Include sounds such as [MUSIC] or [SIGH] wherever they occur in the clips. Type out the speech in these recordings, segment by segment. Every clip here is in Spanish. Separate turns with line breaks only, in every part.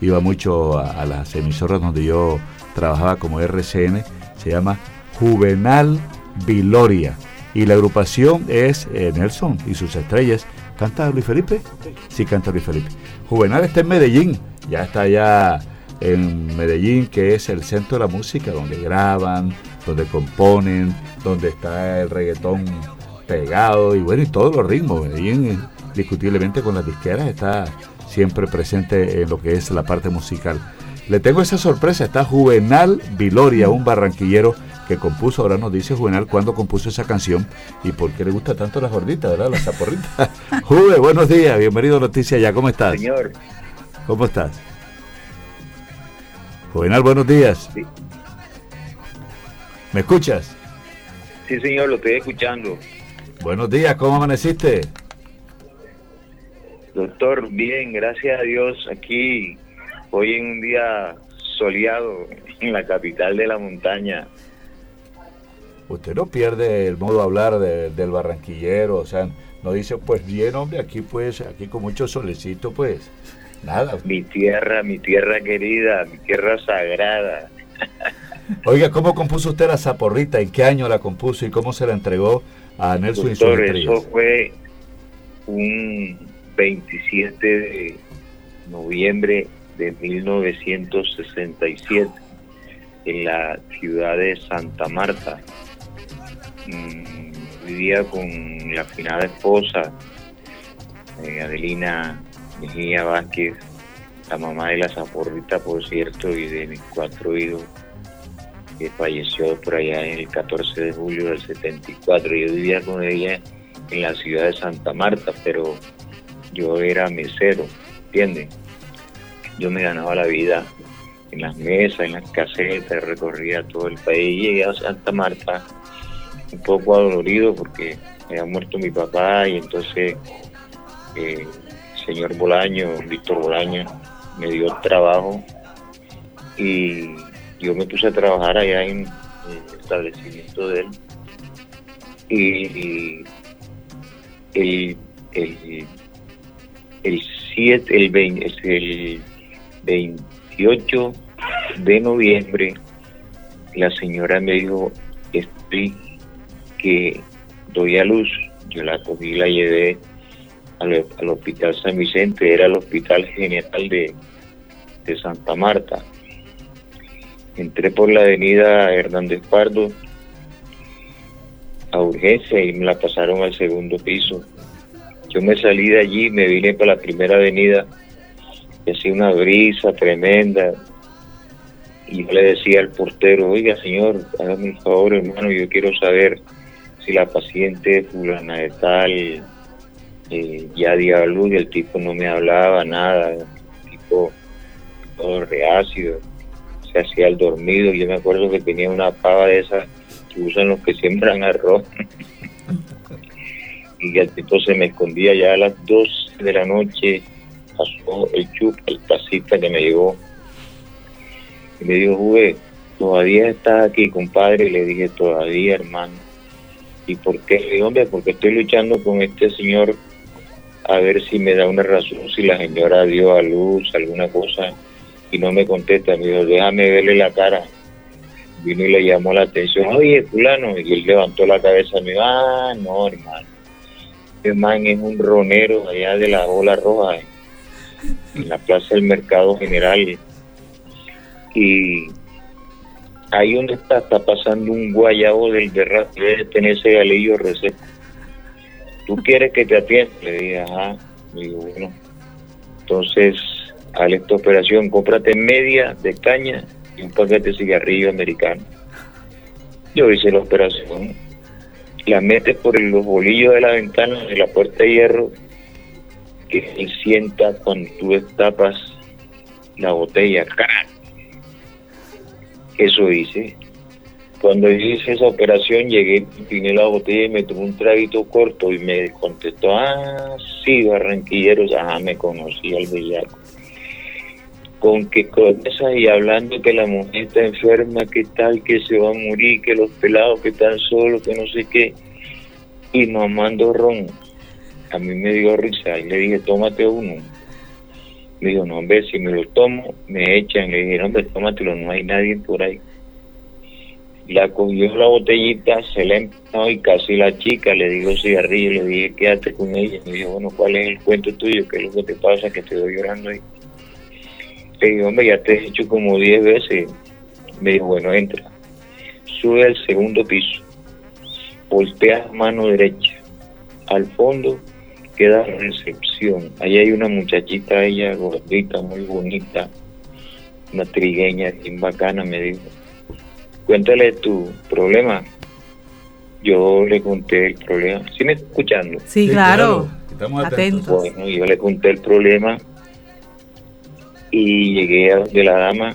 iba mucho a, las emisoras donde yo trabajaba como RCN, se llama Juvenal Viloria. Y la agrupación es eh, Nelson y sus estrellas. ¿Canta Luis Felipe? Sí, canta Luis Felipe. Juvenal está en Medellín, ya está allá en Medellín, que es el centro de la música, donde graban, donde componen, donde está el reggaetón pegado y bueno, y todos los ritmos. Medellín, discutiblemente con las disqueras, está siempre presente en lo que es la parte musical. Le tengo esa sorpresa, está Juvenal Viloria, un barranquillero que compuso, ahora nos dice Juvenal cuándo compuso esa canción y por qué le gusta tanto las gorditas, ¿verdad? Las zaporritas. [LAUGHS] Juve, buenos días, bienvenido a Noticias Ya, ¿cómo estás?
Señor.
¿Cómo estás? Juvenal, buenos días. ¿Me escuchas?
Sí, señor, lo estoy escuchando.
Buenos días, ¿cómo amaneciste?
Doctor, bien, gracias a Dios. Aquí, hoy en un día soleado en la capital de la montaña.
Usted no pierde el modo de hablar del barranquillero, o sea, no dice, pues bien, hombre, aquí pues, aquí con mucho solecito, pues, nada.
Mi tierra, mi tierra querida, mi tierra sagrada. [LAUGHS]
Oiga, ¿cómo compuso usted la Zaporrita? ¿En qué año la compuso y cómo se la entregó a Nelson
Doctor, Eso fue un 27 de noviembre de 1967 en la ciudad de Santa Marta. Mm, vivía con la finada esposa, eh, Adelina Mejía Vázquez, la mamá de la Zaporrita, por cierto, y de mis cuatro hijos, que falleció por allá en el 14 de julio del 74. Yo vivía con ella en la ciudad de Santa Marta, pero yo era mesero, ¿entiendes? Yo me ganaba la vida en las mesas, en las casetas, recorría todo el país, llegué a Santa Marta un poco adolorido porque había muerto mi papá y entonces eh, el señor Bolaño, Víctor Bolaño, me dio trabajo y yo me puse a trabajar allá en, el establecimiento de él y, el, el, el 7, el, 20, el 28 de noviembre la señora me dijo estoy que doy a luz, yo la cogí y la llevé al, hospital San Vicente, era el hospital general de, de Santa Marta. Entré por la avenida Hernández Pardo a urgencia y me la pasaron al segundo piso. Yo me salí de allí, me vine para la primera avenida y hacía una brisa tremenda. Y yo le decía al portero, oiga señor, hágame un favor hermano, yo quiero saber si la paciente fulana de tal eh, ya dio y el tipo no me hablaba nada, el tipo todo reácido, se hacía el dormido. Yo me acuerdo que tenía una pava de esas que usan los que siembran arroz. [LAUGHS] tipo se me escondía ya a las dos de la noche, pasó el chup, el tacita que me llegó. Y me dijo, Juve, todavía estás aquí, compadre. Y le dije, todavía, hermano ¿Y por qué? hombre, porque estoy luchando con este señor a ver si me da una razón, si la señora dio a luz alguna cosa y no me contesta. Me dijo, déjame verle la cara. Vino y le llamó la atención, oye, fulano, y él levantó la cabeza me dijo, ah, no, hermano. Man es un ronero allá de la Ola Roja, en la Plaza del Mercado General. Y ahí donde está, está pasando un guayabo del derrame, debe tener ese galillo reseco. ¿Tú quieres que te atienda? Le dije, ajá. digo, bueno. Entonces, a esta operación, cómprate media de caña y un paquete de cigarrillo americano. Yo hice la operación. La metes por los bolillos de la ventana de la puerta de hierro que él sienta cuando tú destapas la botella. ¡crack! Eso hice. Cuando hice esa operación llegué, tiene la botella y me tomé un traguito corto y me contestó, ah, sí, barranquilleros, ajá, me conocí al bellaco. Con qué cosas y hablando que la mujer está enferma, que tal, que se va a morir, que los pelados que están solos, que no sé qué, y mamando ron. A mí me dio risa y le dije, tómate uno. Le digo, no, hombre, si me lo tomo, me echan. Le dije, no, hombre, tómatelo, no hay nadie por ahí. La cogió la botellita, se la empezó y casi la chica le digo cigarrillo, le dije, quédate con ella. Me dijo, bueno, ¿cuál es el cuento tuyo? ¿Qué es lo que te pasa? Que te doy llorando ahí. Le dije, hombre, ya te he hecho como 10 veces. Me dijo, bueno, entra. Sube al segundo piso. Voltea mano derecha. Al fondo queda la recepción. Ahí hay una muchachita, ella gordita, muy bonita, una trigueña, bien bacana, me dijo. Cuéntale tu problema. Yo le conté el problema. ¿Sí me está escuchando?
Sí, claro. Estamos atentos.
Bueno, yo le conté el problema y llegué a donde la dama.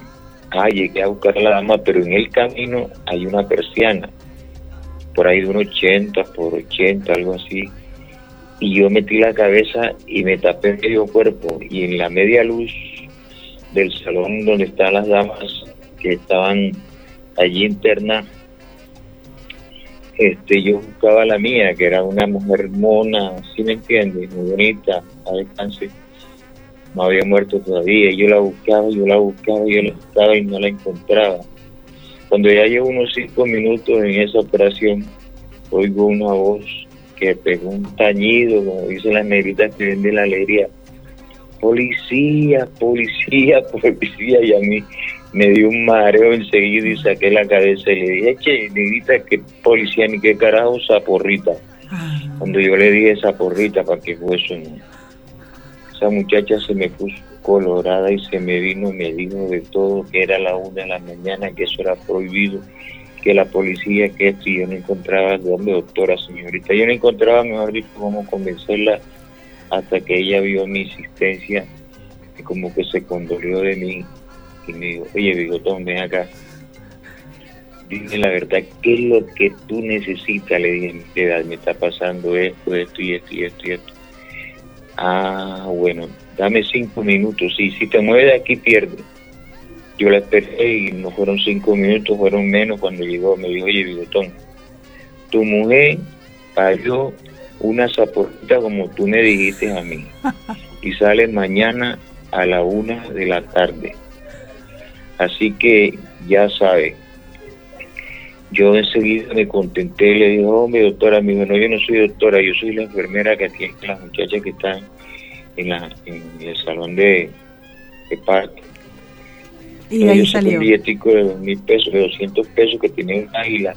Ah, llegué a buscar a la dama, pero en el camino hay una persiana. Por ahí de un 80 por 80, algo así y yo metí la cabeza y me tapé medio cuerpo y en la media luz del salón donde están las damas que estaban allí internas este yo buscaba la mía que era una mujer mona ¿sí me entiendes? muy bonita a descanse no había muerto todavía yo la buscaba yo la buscaba yo la buscaba y no la encontraba cuando ya llevo unos cinco minutos en esa operación oigo una voz que pegó un tañido, como dicen las negritas que venden la alegría. Policía, policía, [LAUGHS] policía, y a mí me dio un mareo enseguida y saqué la cabeza y le dije, che, negrita, que policía ni qué carajo, zaporrita. Ah. Cuando yo le dije zaporrita, ¿para qué fue eso? Esa muchacha se me puso colorada y se me vino, me dijo de todo, que era la una de la mañana, que eso era prohibido que la policía, que esto, y yo no encontraba dónde, doctora, señorita, yo no encontraba, mejor dicho, cómo convencerla hasta que ella vio mi insistencia y como que se condolió de mí y me dijo, oye, Bigotón, ven acá, dime la verdad, ¿qué es lo que tú necesitas? Le dije, edad me está pasando esto, esto y esto y esto y esto. Ah, bueno, dame cinco minutos, sí, si te mueves de aquí pierdes yo la esperé y no fueron cinco minutos, fueron menos cuando llegó. Me dijo, oye, Bigotón, tu mujer parió una zaporita como tú me dijiste a mí y sale mañana a la una de la tarde. Así que ya sabe. Yo enseguida me contenté, le dije, hombre, doctora, me dijo, no, yo no soy doctora, yo soy la enfermera que atiende a las muchachas que están en, la, en el salón de, de parto.
Y ahí salió.
Un billetico de dos mil pesos, de 200 pesos que tenía un águila.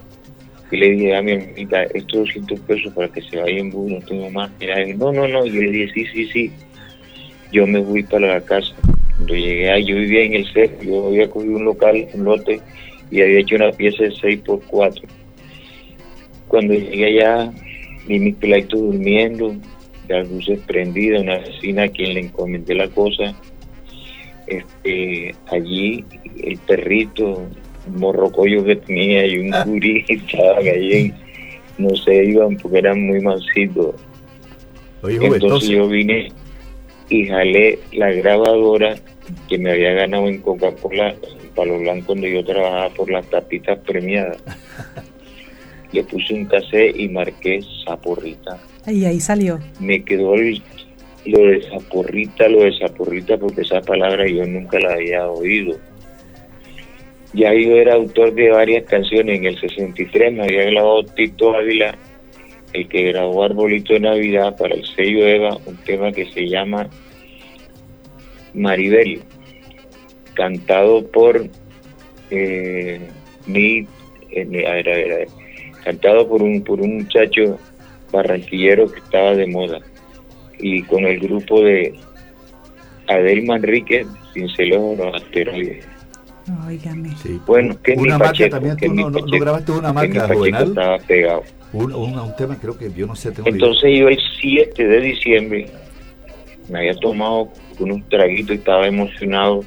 Y le dije a mi amiga, estos 200 pesos para que se vaya en bus, no tengo más. Y no, no, no. Y yo le dije, sí, sí, sí. Yo me fui para la casa. Cuando llegué ahí, yo vivía en el cerro, yo había cogido un local, un lote, y había hecho una pieza de 6 por 4 Cuando llegué allá, vi mis peladitos durmiendo, las luces prendidas, una vecina a quien le encomendé la cosa, este, allí el perrito, un morrocoyo que tenía y un ah. gurí [LAUGHS] estaban allí, no se iban porque eran muy mansitos. entonces, yo vine y jalé la grabadora que me había ganado en Coca-Cola, Palo Blanco, donde yo trabajaba por las tapitas premiadas. Le puse un cassette y marqué Zaporrita.
Y ahí salió.
Me quedó el lo de Zaporrita, lo de Zaporrita, porque esa palabra yo nunca la había oído. Ya yo era autor de varias canciones. En el 63 me había grabado Tito Ávila, el que grabó Arbolito de Navidad para el sello Eva, un tema que se llama Maribel, cantado por eh, mi, eh, cantado por un, por un muchacho barranquillero que estaba de moda y con el grupo de Adel Manrique, Cinceló los asteroides.
Óigame.
Sí. Bueno, que una marca también, tú no, no, grabaste una marca, Juvenal.
Estaba pegado.
Un, un, tema, creo que yo no sé.
Tengo Entonces yo el 7 de diciembre me había tomado unos traguitos y estaba emocionado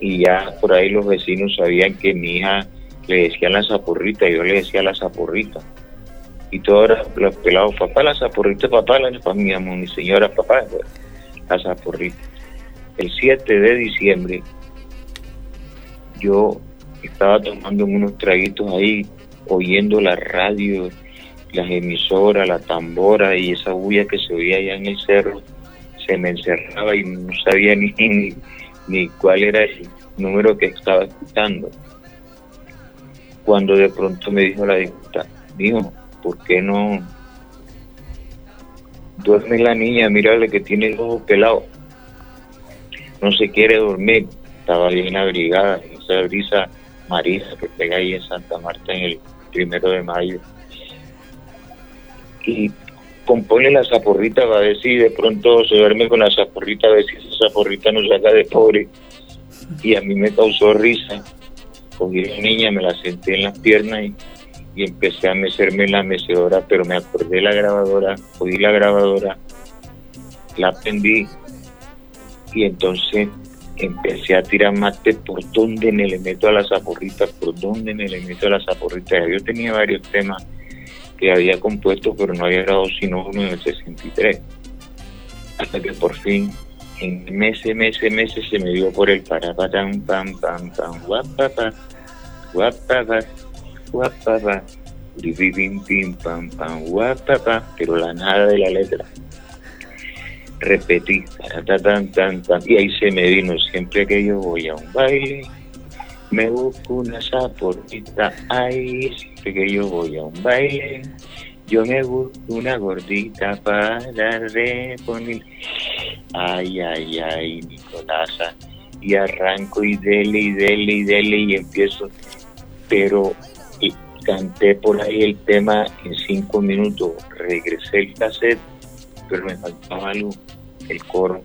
y ya por ahí los vecinos sabían que mi hija le decía la zaporrita yo le decía la zaporrita y todos los pelados, papá, la zaporrita, papá, la familia, mi señora, papá, la zaporrita. El 7 de diciembre yo estaba tomando unos traguitos ahí, oyendo la radio, las emisoras, la tambora y esa bulla que se oía allá en el cerro, se me encerraba y no sabía [LAUGHS] ni, ni, cuál era el número que estaba escuchando. Cuando de pronto me dijo la diputada, dijo, ¿por qué no duerme la niña? Mírale que tiene el ojo pelado. No se quiere dormir. Estaba bien abrigada, esa brisa marisa que pega ahí en Santa Marta en el primero de mayo. Y compone la zaporrita a ver si de pronto se duerme con la zaporrita, a ver si esa zaporrita nos saca de pobre. Y a mí me causó risa. Cogí a la niña, me la senté en las piernas y, empecé a mecerme la mecedora, pero me acordé la grabadora, cogí la grabadora, la prendí y entonces empecé a tirar mate por donde me le meto a la zaporrita, por donde me le meto a la zaporrita. Yo tenía varios temas que había compuesto, pero no había grabado sino uno en el 63. Hasta que por fin, en meses, meses, meses, se me dio por el para pam, pam, pam, pam, guapapa, guapapa, guapapa, pim, pim, pam, pam, guapapa, pero la nada de la letra. Repetí, tan, tan, y ahí se me vino siempre que yo voy a un baile me busco una saporita, ay, siempre que yo voy a un baile, yo me busco una gordita para reponer. Ay, ay, ay, Nicolasa. Y arranco y dele y dele y dele y empiezo. Pero canté por ahí el tema en cinco minutos. Regresé el cassette, pero me faltaba algo, el coro.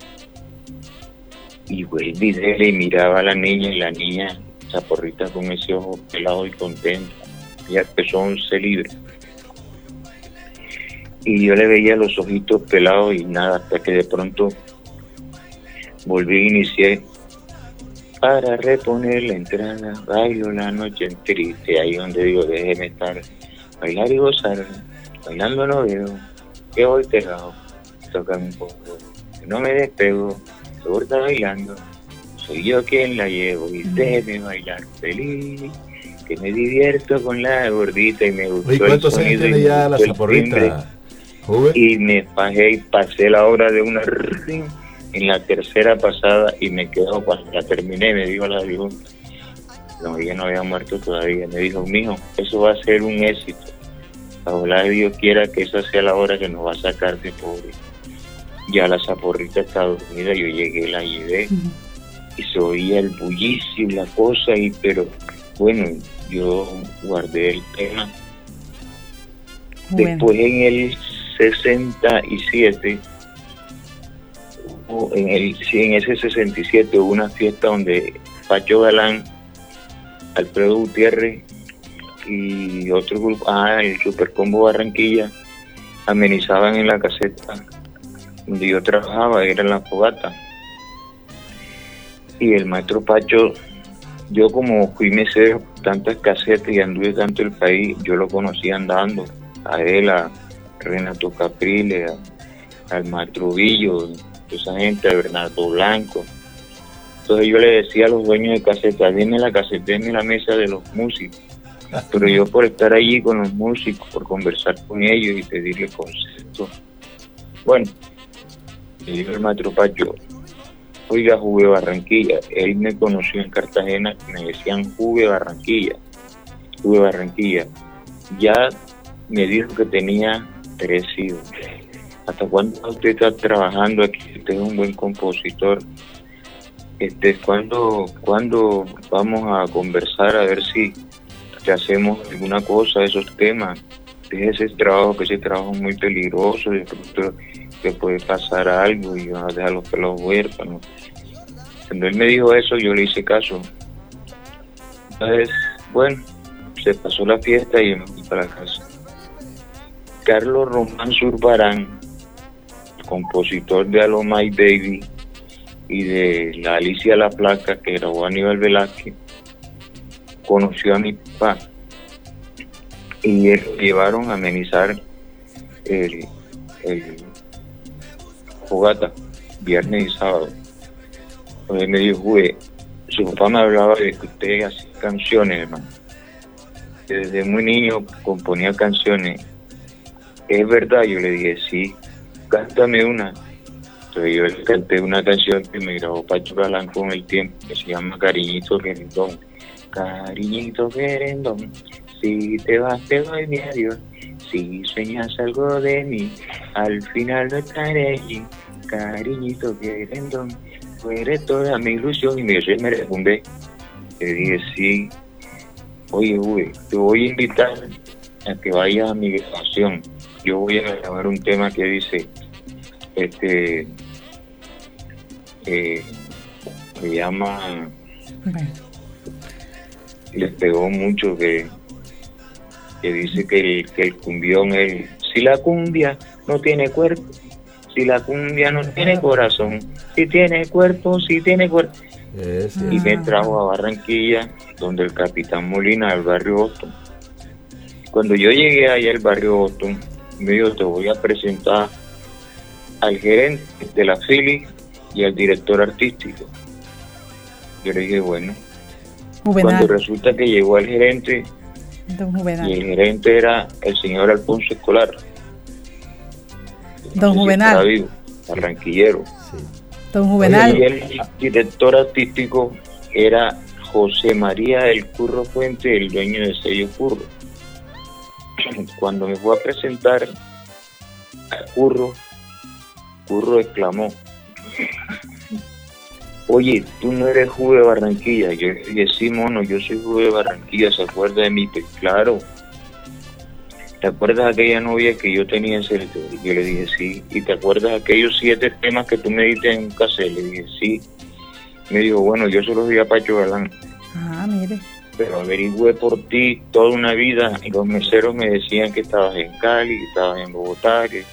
Y volví y dele y miraba a la niña y la niña Chaporrita con ese ojo pelado y contento. Ya empezó 11 libres. Y yo le veía los ojitos pelados y nada, hasta que de pronto volví e inicié para reponer la entrada, bailo la noche en triste, ahí donde digo, déjeme estar, bailar y gozar, bailando no veo, que voy pegado, toca un poco, no me despego, se está bailando, soy yo quien la llevo y déjeme bailar feliz, que me divierto con la gordita y me gustó
el sonido y ya la zaporrita?
Y me bajé y pasé la hora de una en la tercera pasada y me quedó cuando la terminé me dijo la difunta. No, ella no había muerto todavía me dijo mijo eso va a ser un éxito. Ojalá Dios quiera que esa sea la hora que nos va a sacar de pobre. Ya la zaporrita está dormida yo llegué la llevé y se oía el bullicio y la cosa, y, pero bueno, yo guardé el tema. Después en el 67, en, el, sí, en ese 67 hubo una fiesta donde Pacho Galán, Alfredo Gutiérrez y otro grupo, ah, el Supercombo Barranquilla, amenizaban en la caseta donde yo trabajaba, era en la fogata y el maestro Pacho, yo como fui mesero, tantas casetas y anduve tanto el país, yo lo conocí andando, a él, a Renato Caprile, al maestro Villo, a esa gente, a Bernardo Blanco. Entonces yo le decía a los dueños de casetas, denme la caseta, denme la mesa de los músicos. Pero yo por estar allí con los músicos, por conversar con ellos y pedirle conceptos. Bueno, le digo el maestro Pacho, oiga, Juve Barranquilla. Él me conoció en Cartagena, me decían Juve Barranquilla, Juve Barranquilla. Ya me dijo que tenía tres hijos. ¿Hasta cuándo usted está trabajando aquí? Usted es un buen compositor. Este, ¿cuándo, ¿Cuándo vamos a conversar a ver si hacemos alguna cosa de esos temas? De ese trabajo, que ese trabajo es muy peligroso, de pronto que puede pasar algo y van a dejar los pelos huérfanos. Cuando él me dijo eso, yo le hice caso. Entonces, bueno, se pasó la fiesta y me fui para casa. Carlos Román Zurbarán, compositor de Alo My Baby y de La Alicia La Placa, que grabó Aníbal Velázquez, conoció a mi papá y él llevaron a amenizar el fogata, viernes y sábado. Me dijo, su papá me hablaba de que usted hacía canciones, hermano. Desde muy niño componía canciones. ¿Es verdad? Yo le dije, sí, cántame una. Entonces yo le canté una canción que me grabó Pacho Galán con el tiempo, que se llama Cariñito Querendón. Cariñito Querendón, si te vas te doy mi adiós. Si sueñas algo de mí, al final no estaré allí. Cariñito Querendón, eres toda mi ilusión. Y me, me respondí. Le dije, sí, oye, Uwe, te voy a invitar a que vayas a mi grabación. Yo voy a grabar un tema que dice, este, eh, se llama, les pegó mucho que, que dice que el, que el cumbión es, si la cumbia no tiene cuerpo, si la cumbia no tiene corazón, si tiene cuerpo, si tiene cuerpo. Y me trajo a Barranquilla, donde el capitán Molina del barrio Boston. Cuando yo llegué allá al barrio Boston, me dijo, te voy a presentar al gerente de la Philly y al director artístico. Yo le dije, bueno. Cuando resulta que llegó el gerente, y el gerente era el señor Alfonso Escolar.
Don Juvenal.
barranquillero.
Don Juvenal.
Y el director artístico era José María del Curro Fuente, el dueño de sello Curro. [CLEARS THROAT] Cuando me fue a presentar a Curro, Curro exclamó, oye, tú no eres jugo de Barranquilla. Yo le dije, sí, mono, yo soy jugo de Barranquilla, ¿se acuerda de mí? Pues, claro. ¿Te acuerdas de aquella novia que yo tenía en Celeste? Yo le dije, sí. ¿Y te acuerdas de aquellos siete temas que tú me diste en casa? Le dije, sí. Me dijo, bueno, yo se los di a Pacho Galán.
Ah, mire.
Pero averigüé por ti toda una vida y los meseros me decían que estabas en Cali, que estabas en Bogotá, que,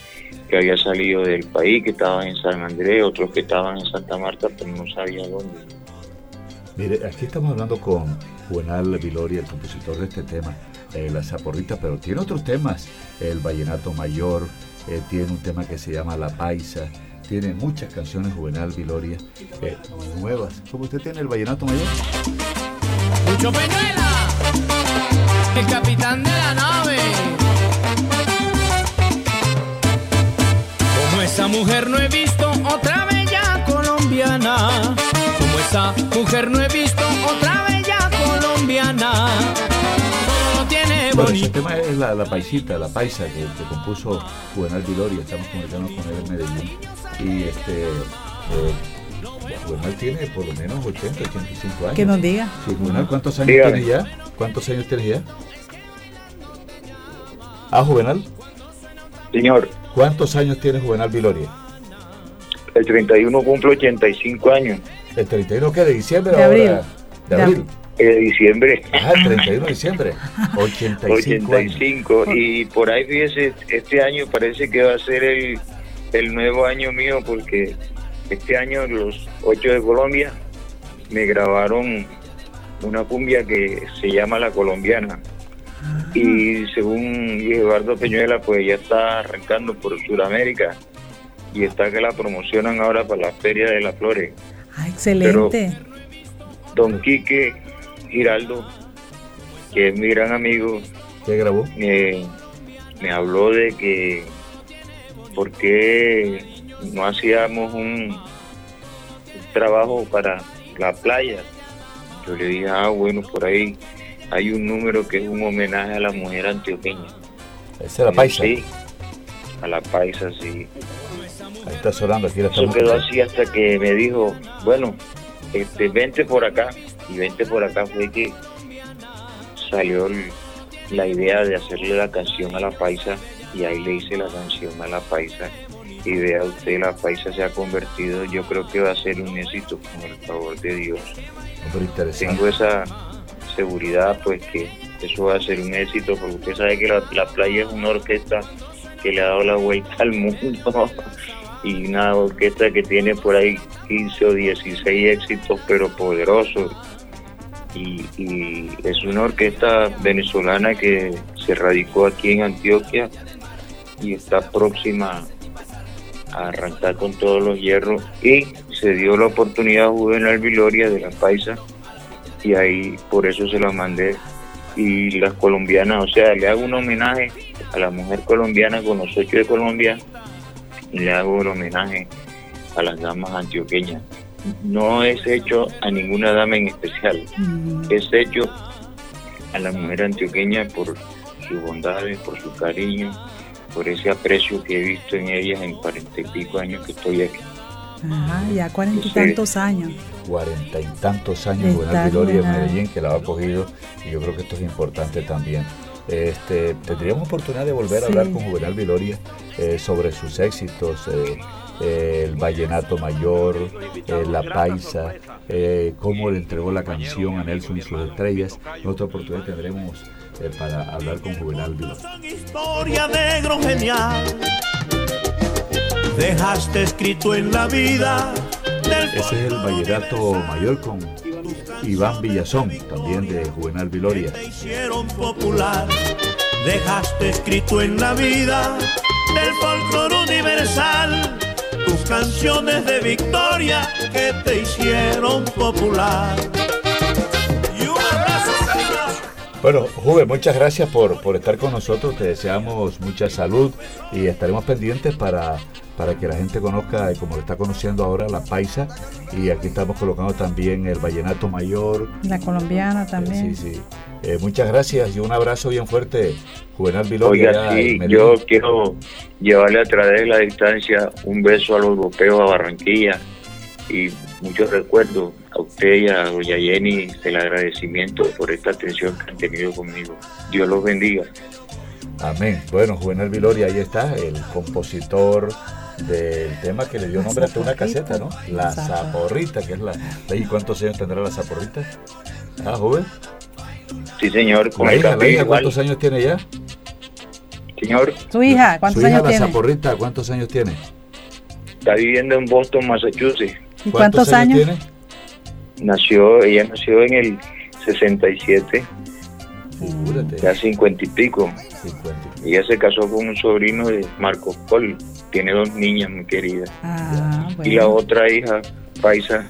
que había salido del país, que estabas en San Andrés, otros que estaban en Santa Marta, pero no sabía dónde.
Mire, aquí estamos hablando con Juvenal Viloria, el compositor de este tema. Eh, la zaporrita, pero tiene otros temas, el vallenato mayor, eh, tiene un tema que se llama La Paisa, tiene muchas canciones Juvenal Viloria eh, nuevas. ¿Cómo usted tiene el vallenato mayor?
Mucho Peñuela, el capitán de la nave. Como esa mujer no he visto otra bella colombiana. Como esa mujer no he visto
bueno, ese tema es la, paisita, la paisa que, compuso Juvenal Viloria, estamos comunicando con él en Medellín. Y este eh, Juvenal tiene por lo menos 80, 85 años.
Que nos diga.
Sí, Juvenal, ¿cuántos años tiene ya? ¿Cuántos años tiene ya? Ah, Juvenal.
Señor.
¿Cuántos años tiene Juvenal Viloria?
El 31 cumple 85 años.
¿El 31 qué? ¿De diciembre
de abril.
De abril
de diciembre.
Ah, 31 de diciembre. 85.
85. Y por ahí, fíjese, este año parece que va a ser el, el nuevo año mío porque este año los ocho de Colombia me grabaron una cumbia que se llama La Colombiana. Y según Eduardo Peñuela, pues ya está arrancando por Sudamérica y está que la promocionan ahora para la Feria de las Flores.
Ah, excelente.
don Quique Giraldo, que es mi gran amigo,
¿Qué grabó?
me habló de que por qué no hacíamos un trabajo para la playa. Yo le dije, ah, bueno, por ahí hay un número que es un homenaje a la mujer antioqueña.
¿Esa es la paisa?
Sí, a la paisa, sí.
Ahí está sonando, aquí la
Eso quedó así hasta que me dijo, bueno, este, vente por acá y vente por acá fue que salió la idea de hacerle la canción a la paisa y ahí le hice la canción a la paisa. Y vea usted la paisa se ha convertido yo creo que va a ser un éxito con el favor de Dios. Tengo esa seguridad pues que eso va a ser un éxito porque usted sabe que la, la playa es una orquesta que le ha dado la vuelta al mundo [LAUGHS] y una orquesta que tiene por ahí 15 o 16 éxitos pero poderosos y, es una orquesta venezolana que se radicó aquí en Antioquia y está próxima a arrancar con todos los hierros y se dio la oportunidad a Juvenal Viloria de la Paisa y ahí por eso se la mandé y las colombianas, o sea, le hago un homenaje a la mujer colombiana con los ocho de Colombia y le hago el homenaje a las damas antioqueñas. No es hecho a ninguna dama en especial,
Mm.
es hecho a la mujer antioqueña por sus bondades, por su cariño, por ese aprecio que he visto en ellas en cuarenta y pico años que estoy aquí.
Ajá, ya cuarenta y tantos años.
cuarenta y tantos años
De
Juvenal Viloria en. Medellín, que la ha acogido, y yo creo que esto es importante también. Este, tendríamos oportunidad de volver a
Sí.
hablar con Juvenal Viloria eh, sobre sus éxitos, eh, eh, el Vallenato Mayor, eh, La Paisa, eh, cómo le entregó la canción a Nelson y sus estrellas. En otra oportunidad tendremos eh, para hablar con Juvenal Viloria.
Gran historia negro genial. Dejaste escrito en la vida del
Ese es el Vallenato Mayor con Iván Villazón, también de Juvenal Viloria.
te hicieron popular. Dejaste escrito en la vida del folclore universal canciones de victoria que te hicieron popular.
Bueno, Juve, muchas gracias por, por estar con nosotros. Te deseamos mucha salud y estaremos pendientes para, para que la gente conozca, eh, como lo está conociendo ahora, la paisa. Y aquí estamos colocando también el vallenato mayor.
La colombiana también.
Sí, sí. Eh, muchas gracias y un abrazo bien fuerte, Juvenal Viloria.
Oiga, sí, yo quiero llevarle a través de la distancia un beso a los europeos, a Barranquilla y muchos recuerdos a usted y a doña Jenny el agradecimiento por esta atención que han tenido conmigo. Dios los bendiga.
Amén. Bueno, Juvenal Viloria, ahí está, el compositor del tema que le dio
La
nombre hasta una caseta, ¿no? La
Zaporrita.
Que es la... ¿Y cuántos años tendrá la Zaporrita? Ah, joven.
Sí, señor, con
La hija, la hija,
igual.
¿cuántos años tiene ya?
Señor,
Su hija, ¿cuántos
Su hija,
años
la
tiene?
Zaporrita, ¿cuántos años tiene?
está viviendo en Boston, Massachusetts.
¿Y cuántos años?
tiene?
Nació, ella nació en el 67,
Figúrate.
ya 50 y pico.
50.
Ella se casó con un sobrino de Marcos Pol. Tiene dos niñas muy queridas.
Ah,
Y la
bueno.
otra hija, Paisa,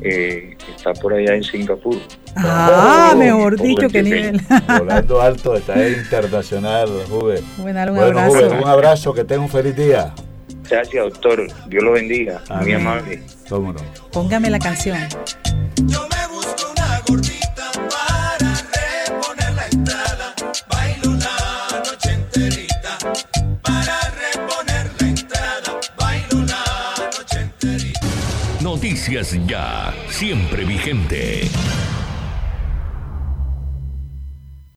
eh, está por allá en Singapur.
Ah,
Oh,
mejor dicho, qué
entiendo.
nivel. [LAUGHS]
Volando alto, está internacional, Juve.
Bueno, un
Bueno,
abrazo.
Juve, un abrazo, que tenga un feliz día.
Gracias, doctor. Dios lo bendiga. Muy
Amén.
amable.
Cómo no.
Póngame la canción.
Yo me busco una gordita para reponer la entrada. Bailo la noche enterita para reponer la entrada. Bailo la noche enterita.
Noticias Ya, siempre vigente.